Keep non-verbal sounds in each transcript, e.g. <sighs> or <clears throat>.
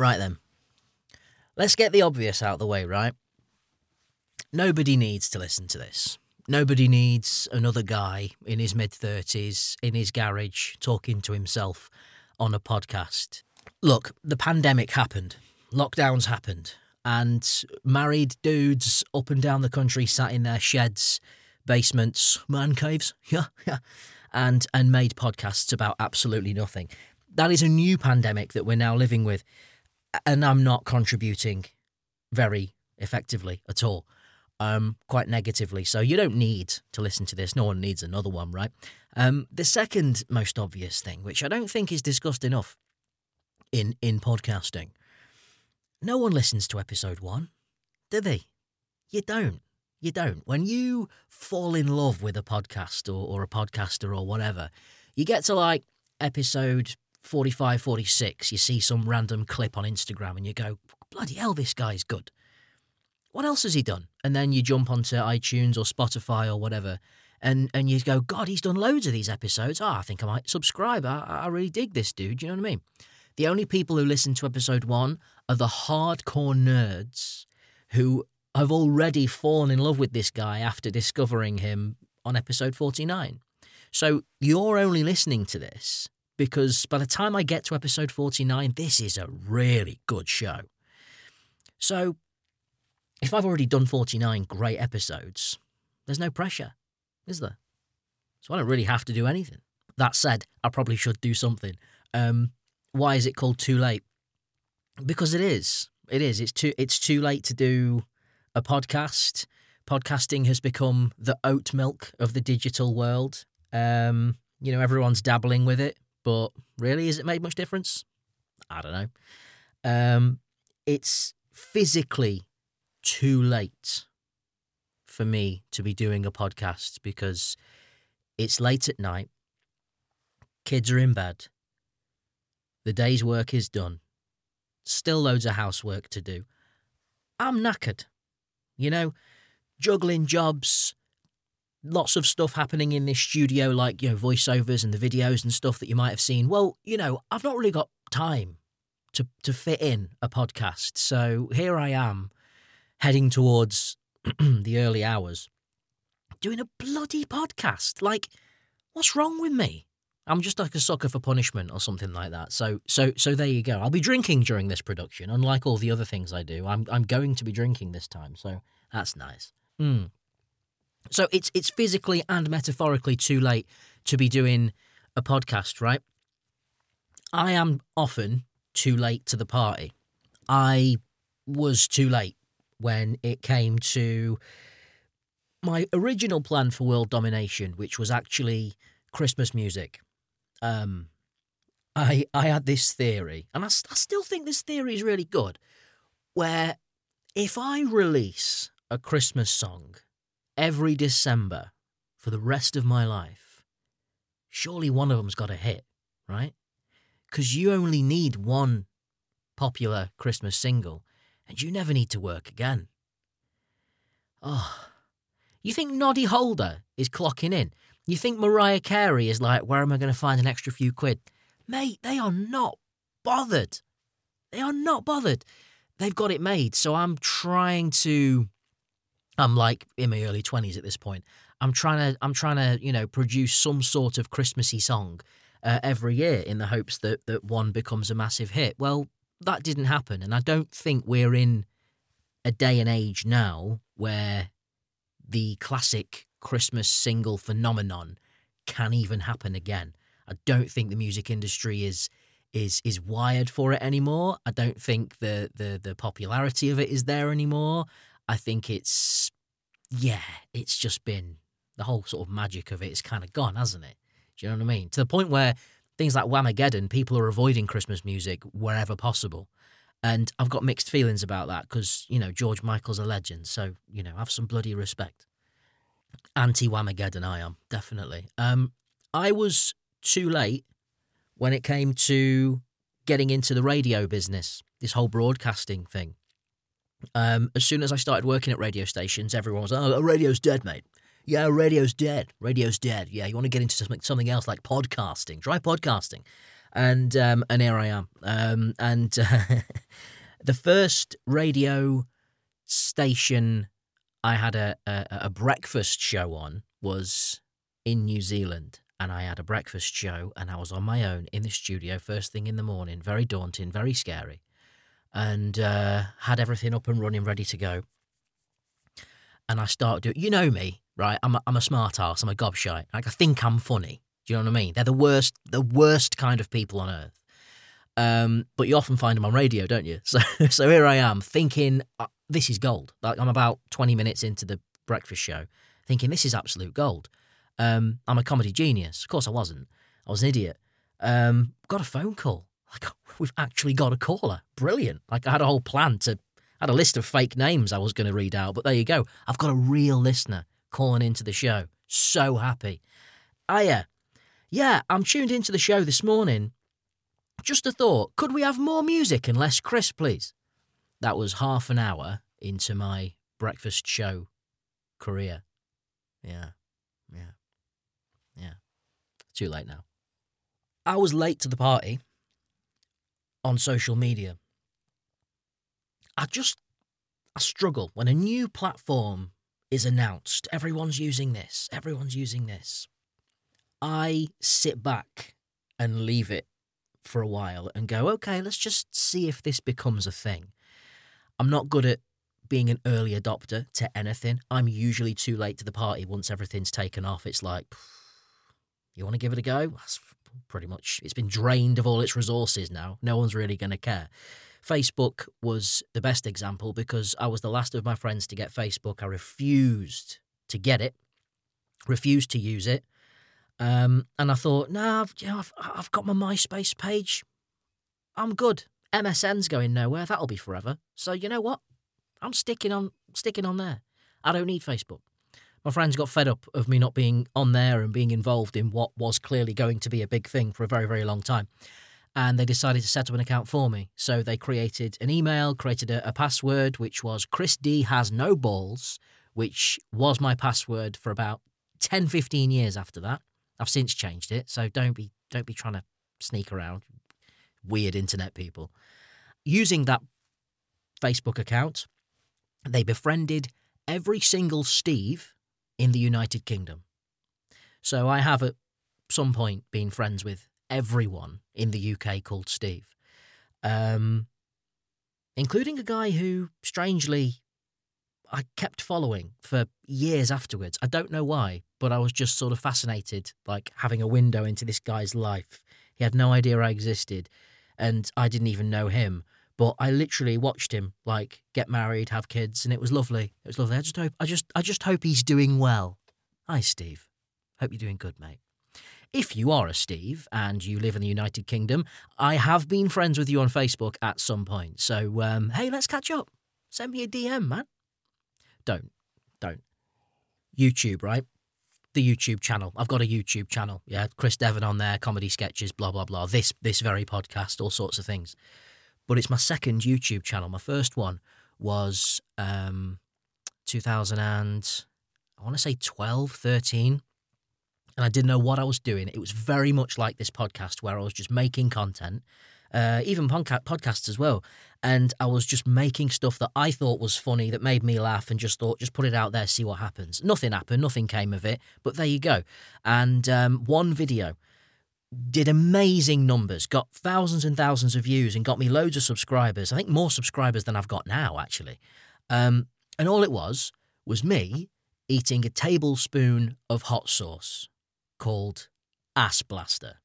Right then. Let's get the obvious out of the way, right? Nobody needs to listen to this. Nobody needs another guy in his mid 30s in his garage talking to himself on a podcast. Look, the pandemic happened, lockdowns happened, and married dudes up and down the country sat in their sheds, basements, man caves, <laughs> yeah, yeah, and and made podcasts about absolutely nothing. That is a new pandemic that we're now living with, and I'm not contributing very effectively at all. Um, quite negatively. So you don't need to listen to this. No one needs another one, right? Um, the second most obvious thing, which I don't think is discussed enough in in podcasting, no one listens to episode one, do they? You don't. You don't. When you fall in love with a podcast or, or a podcaster or whatever, you get to like episode 45, 46, you see some random clip on Instagram and you go, bloody hell, this guy's good what else has he done? And then you jump onto iTunes or Spotify or whatever, and and you go, God, he's done loads of these episodes. Oh, I think I might subscribe. I, I really dig this dude. You know what I mean? The only people who listen to episode one are the hardcore nerds who have already fallen in love with this guy after discovering him on episode 49. So you're only listening to this because by the time I get to episode 49, this is a really good show. So if I've already done 49 great episodes, there's no pressure, is there? So I don't really have to do anything. That said, I probably should do something. Um, why is it called Too Late? Because it is. It is. It's too. It's too late to do a podcast. Podcasting has become the oat milk of the digital world. Um, you know, everyone's dabbling with it, but really, has it made much difference? I don't know. Um, it's physically too late for me to be doing a podcast because it's late at night, kids are in bed, the day's work is done, still loads of housework to do. I'm knackered, you know, juggling jobs, lots of stuff happening in this studio, like, you know, voiceovers and the videos and stuff that you might have seen. Well, you know, I've not really got time to, to fit in a podcast. So here I am heading towards <clears throat> the early hours, doing a bloody podcast. Like, what's wrong with me? I'm just like a sucker for punishment or something like that. So, so, so there you go. I'll be drinking during this production, unlike all the other things I do. I'm, I'm going to be drinking this time, so that's nice. Mm. So it's, it's physically and metaphorically too late to be doing a podcast, right? I am often too late to the party. I was too late when it came to my original plan for world domination, which was actually Christmas music. Um, I I had this theory, and I, I still think this theory is really good, where if I release a Christmas song every December for the rest of my life, surely one of them's got a hit, right? Because you only need one popular Christmas single and you never need to work again. Oh, you think Noddy Holder is clocking in? You think Mariah Carey is like, where am I going to find an extra few quid? Mate, they are not bothered. They are not bothered. They've got it made. So I'm trying to. I'm like in my early twenties at this point. I'm trying to. I'm trying to. You know, produce some sort of Christmassy song uh, every year in the hopes that that one becomes a massive hit. Well, that didn't happen. And I don't think we're in a day and age now where the classic Christmas single phenomenon can even happen again. I don't think the music industry is is is wired for it anymore. I don't think the the the popularity of it is there anymore. I think it's yeah, it's just been the whole sort of magic of it is kind of gone, hasn't it? Do you know what I mean? To the point where things like Whamageddon, people are avoiding Christmas music wherever possible. And I've got mixed feelings about that because, you know, George Michael's a legend. So, you know, have some bloody respect. Anti Whamageddon, I am, definitely. Um, I was too late when it came to getting into the radio business, this whole broadcasting thing. Um, as soon as I started working at radio stations, everyone was, oh, radio's dead, mate yeah, radio's dead. Radio's dead. Yeah, you want to get into something something else like podcasting. Try podcasting. and um, and here I am. Um, and uh, <laughs> the first radio station I had a, a a breakfast show on was in New Zealand, and I had a breakfast show, and I was on my own in the studio first thing in the morning. Very daunting, very scary, and uh, had everything up and running, ready to go. And I started doing. You know me, right? I'm a, I'm a smart ass. I'm a gobshite. Like I think I'm funny. Do you know what I mean? They're the worst, the worst kind of people on earth. Um, but you often find them on radio, don't you? <laughs> So, so here I am thinking uh, this is gold. Like I'm about 20 minutes into the breakfast show, thinking this is absolute gold. Um, I'm a comedy genius. Of course, I wasn't. I was an idiot. Um, got a phone call. Like we've actually got a caller. Brilliant. Like I had a whole plan to. I had a list of fake names I was going to read out, but there you go. I've got a real listener calling into the show. So happy. Aya, yeah, I'm tuned into the show this morning. Just a thought, could we have more music and less Chris, please? That was half an hour into my breakfast show career. Yeah, yeah, yeah. Too late now. I was late to the party on social media. I just, I struggle when a new platform is announced. Everyone's using this, everyone's using this. I sit back and leave it for a while and go, okay, let's just see if this becomes a thing. I'm not good at being an early adopter to anything. I'm usually too late to the party once everything's taken off. It's like, you want to give it a go? Pretty much, it's been drained of all its resources now. No one's really going to care. Facebook was the best example because I was the last of my friends to get Facebook. I refused to get it, refused to use it. Um, and I thought, no, nah, I've, you know, I've, I've got my MySpace page. I'm good. MSN's going nowhere. That'll be forever. So you know what? I'm sticking on sticking on there. I don't need Facebook. My friends got fed up of me not being on there and being involved in what was clearly going to be a big thing for a very, very long time. And they decided to set up an account for me. So they created an email, created a, a password, which was Chris D has no balls, which was my password for about 10, 15 years after that. I've since changed it, so don't be don't be trying to sneak around, weird internet people. Using that Facebook account, they befriended every single Steve in the United Kingdom. So I have at some point been friends with everyone in the UK called Steve, um, including a guy who, strangely, I kept following for years afterwards. I don't know why, but I was just sort of fascinated, like having a window into this guy's life. He had no idea I existed, and I didn't even know him. But I literally watched him like get married, have kids, and it was lovely. It was lovely. I just hope, I just, I just hope he's doing well. Hi, Steve. Hope you're doing good, mate. If you are a Steve and you live in the United Kingdom, I have been friends with you on Facebook at some point. So, um, hey, let's catch up. Send me a DM, man. Don't, don't. YouTube, right? The YouTube channel. I've got a YouTube channel. Yeah, Chris Devon on there, comedy sketches, blah blah blah. This this very podcast, all sorts of things. But it's my second YouTube channel. My first one was um 2000 and I want to say 12, 13. And I didn't know what I was doing. It was very much like this podcast where I was just making content, uh, even podcasts as well and I was just making stuff that I thought was funny that made me laugh and just thought just put it out there see what happens. Nothing happened, nothing came of it, but there you go. And um, one video did amazing numbers, got thousands and thousands of views, and got me loads of subscribers. I think more subscribers than I've got now actually. Um, and all it was was me eating a tablespoon of hot sauce called Ass Blaster.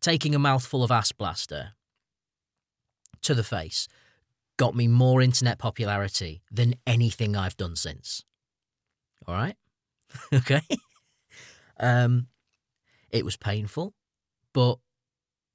Taking a mouthful of Ass Blaster to the face got me more internet popularity than anything I've done since. All right? <laughs> okay? <laughs> um, it was painful, but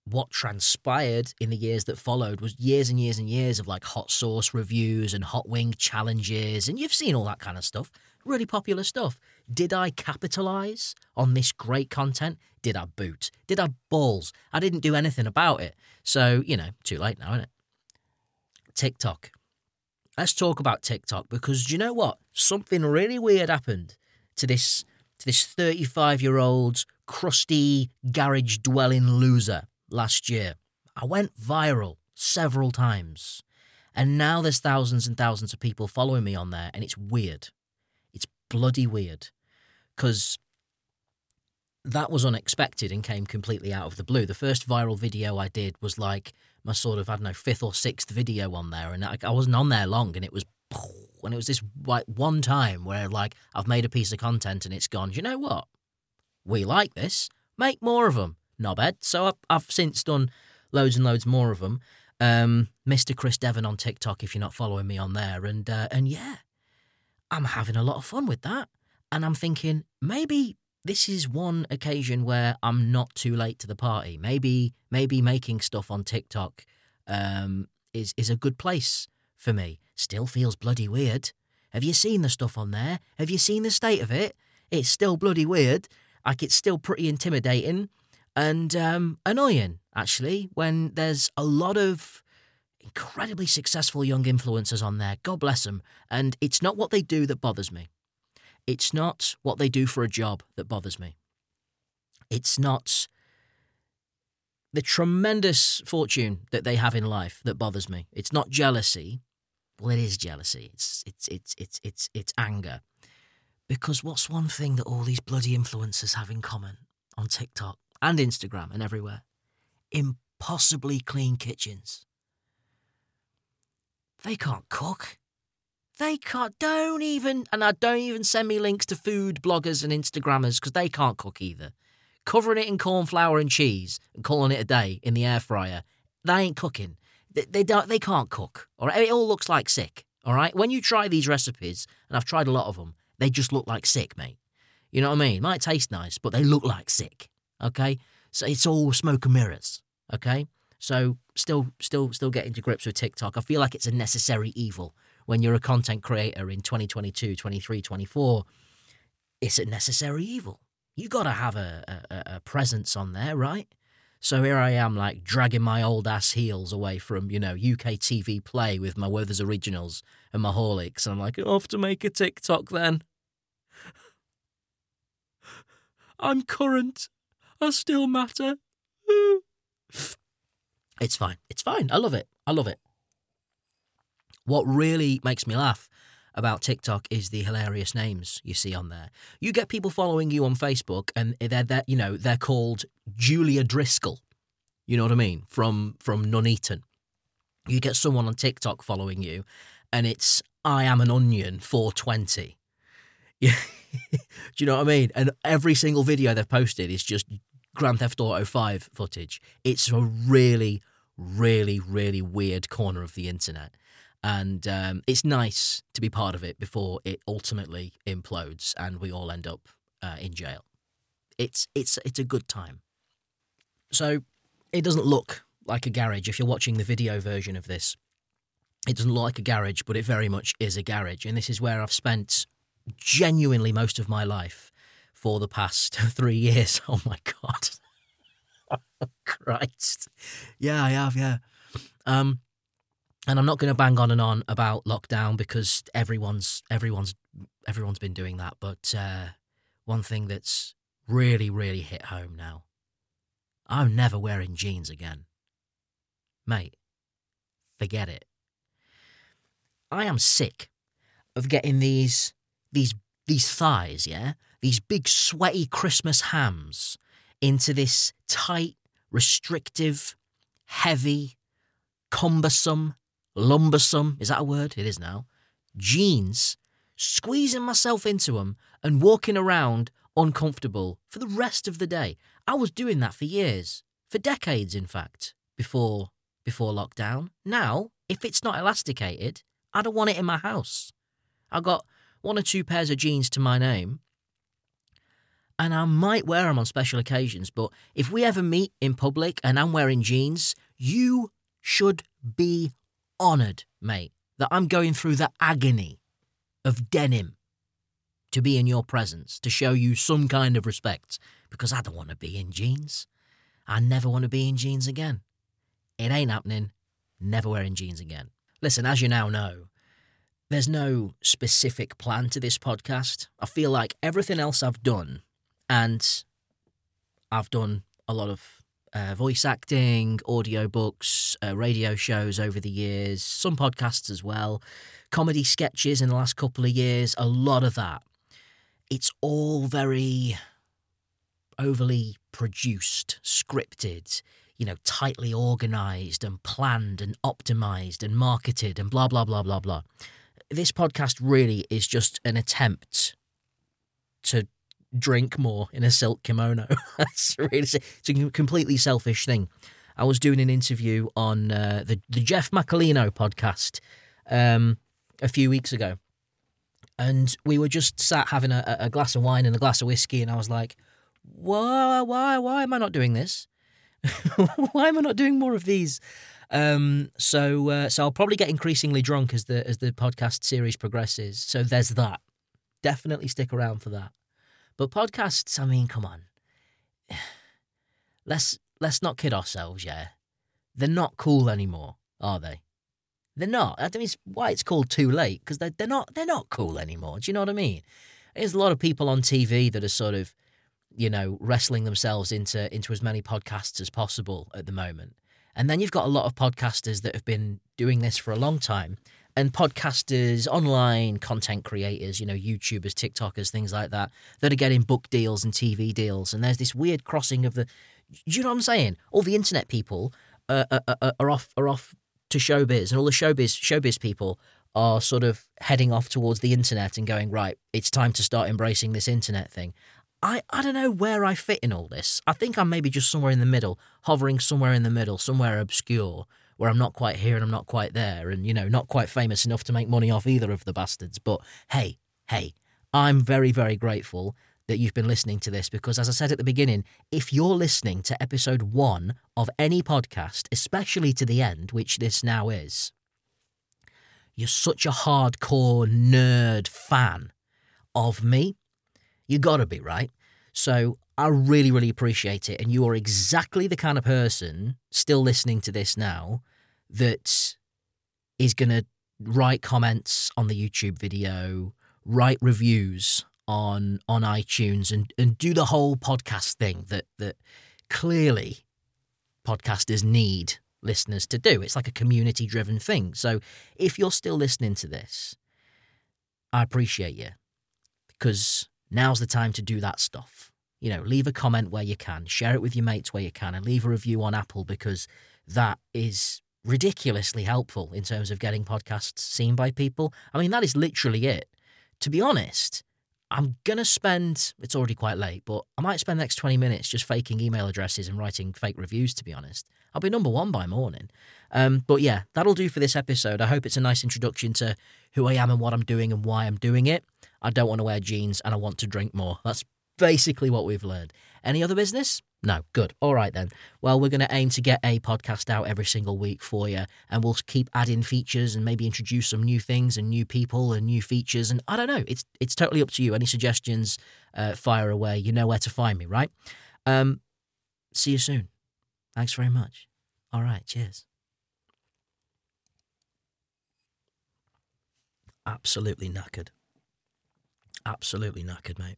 what transpired in the years that followed was years and years and years of like hot sauce reviews and hot wing challenges, and you've seen all that kind of stuff. Really popular stuff. Did I capitalize on this great content? Did I boot? Did I balls? I didn't do anything about it. So, you know, too late now, isn't it? TikTok. Let's talk about TikTok because do you know what? Something really weird happened to this to this 35 year old crusty garage dwelling loser last year. I went viral several times. And now there's thousands and thousands of people following me on there, and it's weird. It's bloody weird. Because that was unexpected and came completely out of the blue. The first viral video I did was like my sort of, I don't know, fifth or sixth video on there. And I, I wasn't on there long, and it was and it was this like one time where like I've made a piece of content and it's gone. You know what? We like this. Make more of them, knobhead. So I've, I've since done loads and loads more of them. Um, Mr. Chris Devon on TikTok, if you're not following me on there, and uh, and yeah, I'm having a lot of fun with that. And I'm thinking maybe this is one occasion where I'm not too late to the party. Maybe maybe making stuff on TikTok um, is is a good place for me. Still feels bloody weird. Have you seen the stuff on there? Have you seen the state of it? It's still bloody weird. Like it's still pretty intimidating and um, annoying, actually, when there's a lot of incredibly successful young influencers on there. God bless them. And it's not what they do that bothers me. It's not what they do for a job that bothers me. It's not the tremendous fortune that they have in life that bothers me. It's not jealousy. Well, it is jealousy. It's it's it's it's it's it's anger. Because what's one thing that all these bloody influencers have in common on TikTok and Instagram and everywhere? Impossibly clean kitchens. They can't cook. They can't. Don't even. And I don't even send me links to food bloggers and Instagrammers because they can't cook either. Covering it in corn flour and cheese and calling it a day in the air fryer. They ain't cooking. They, they don't. They can't cook. All right. It all looks like sick. All right. When you try these recipes, and I've tried a lot of them, they just look like sick, mate. You know what I mean? Might taste nice, but they look like sick. Okay. So it's all smoke and mirrors. Okay. So still, still, still getting to grips with TikTok. I feel like it's a necessary evil when you're a content creator in 2022, 23, 24. It's a necessary evil. You got to have a, a, a presence on there, right? So here I am, like dragging my old ass heels away from, you know, UK TV Play with my Werther's Originals and my Horlicks. And I'm like, off to make a TikTok then. I'm current. I still matter. <sighs> it's fine. It's fine. I love it. I love it. What really makes me laugh about TikTok is the hilarious names you see on there. You get people following you on Facebook, and they're, they're you know they're called Julia Driscoll. You know what I mean from from Nuneaton. You get someone on TikTok following you, and it's I am an onion 420. Yeah. <laughs> Do you know what I mean? And every single video they've posted is just Grand Theft Auto 5 footage. It's a really, really, really weird corner of the internet and um, it's nice to be part of it before it ultimately implodes and we all end up uh, in jail. It's it's it's a good time. So it doesn't look like a garage if you're watching the video version of this. It doesn't look like a garage, but it very much is a garage, and this is where I've spent genuinely most of my life for the past <laughs> three years. <laughs> Oh my god, <laughs> Christ! Yeah, I have. Yeah. Um, and I'm not going to bang on and on about lockdown because everyone's everyone's everyone's been doing that. But uh, one thing that's really really hit home now, I'm never wearing jeans again, mate. Forget it. I am sick of getting these these these thighs, yeah, these big sweaty Christmas hams into this tight, restrictive, heavy, cumbersome lumbersome, is that a word? It is now. Jeans, squeezing myself into them and walking around uncomfortable for the rest of the day. I was doing that for years, for decades, in fact, before before lockdown. Now, if it's not elasticated, I don't want it in my house. I got one or two pairs of jeans to my name, and I might wear them on special occasions. But if we ever meet in public and I'm wearing jeans, you should be honoured, mate, that I'm going through the agony of denim to be in your presence, to show you some kind of respect, because I don't want to be in jeans. I never want to be in jeans again. It ain't happening. Never wearing jeans again. Listen, as you now know, there's no specific plan to this podcast. I feel like everything else I've done, and I've done a lot of uh, voice acting, audiobooks, uh, radio shows over the years, some podcasts as well, comedy sketches in the last couple of years, a lot of that. It's all very overly produced, scripted, you know, tightly organized and planned and optimized and marketed and blah, blah, blah, blah, blah. This podcast really is just an attempt to drink more in a silk kimono. <laughs> That's really, it's a completely selfish thing. I was doing an interview on uh, the, the Jeff Macalino podcast um, a few weeks ago. And we were just sat having a, a glass of wine and a glass of whiskey, and I was like, why, why, why am I not doing this? <laughs> why am I not doing more of these? Um, so, uh, so I'll probably get increasingly drunk as the as the podcast series progresses. So there's that. Definitely stick around for that. But podcasts, I mean, come on. <sighs> Let's let's not kid ourselves, yeah. They're not cool anymore, are they? They're not. I mean, it's why it's called too late because they're they're not they're not cool anymore. Do you know what I mean? There's a lot of people on TV that are sort of you know, wrestling themselves into into as many podcasts as possible at the moment. And then you've got a lot of podcasters that have been doing this for a long time. And podcasters, online content creators, you know, YouTubers, TikTokers, things like that, that are getting book deals and TV deals. And there's this weird crossing of the, you know what I'm saying? All the internet people are, uh, are off are off to showbiz, and all the showbiz showbiz people are sort of heading off towards the internet and going right. It's time to start embracing this internet thing. I, I don't know where I fit in all this. I think I'm maybe just somewhere in the middle, hovering somewhere in the middle, somewhere obscure, where I'm not quite here and I'm not quite there, and, you know, not quite famous enough to make money off either of the bastards. But hey, hey, I'm very, very grateful that you've been listening to this because, as I said at the beginning, if you're listening to episode one of any podcast, especially to the end, which this now is, you're such a hardcore nerd fan of me you gotta be, right? So I really, really appreciate it. And you are exactly the kind of person still listening to this now that is going to write comments on the YouTube video, write reviews on on iTunes and and do the whole podcast thing that that clearly podcasters need listeners to do. It's like a community driven thing. So if you're still listening to this, I appreciate you because now's the time to do that stuff. You know, leave a comment where you can, share it with your mates where you can, and leave a review on Apple because that is ridiculously helpful in terms of getting podcasts seen by people. I mean, that is literally it. To be honest, I'm going to spend, it's already quite late, but I might spend the next 20 minutes just faking email addresses and writing fake reviews, to be honest. I'll be number one by morning. Um, but yeah, that'll do for this episode. I hope it's a nice introduction to who I am and what I'm doing and why I'm doing it. I don't want to wear jeans and I want to drink more. That's basically what we've learned. Any other business? No, good. All right then. Well, we're going to aim to get a podcast out every single week for you, and we'll keep adding features and maybe introduce some new things and new people and new features. And I don't know. It's it's totally up to you. Any suggestions? Uh, fire away. You know where to find me, right? Um, see you soon. Thanks very much. All right. Cheers. Absolutely knackered. Absolutely knackered, mate.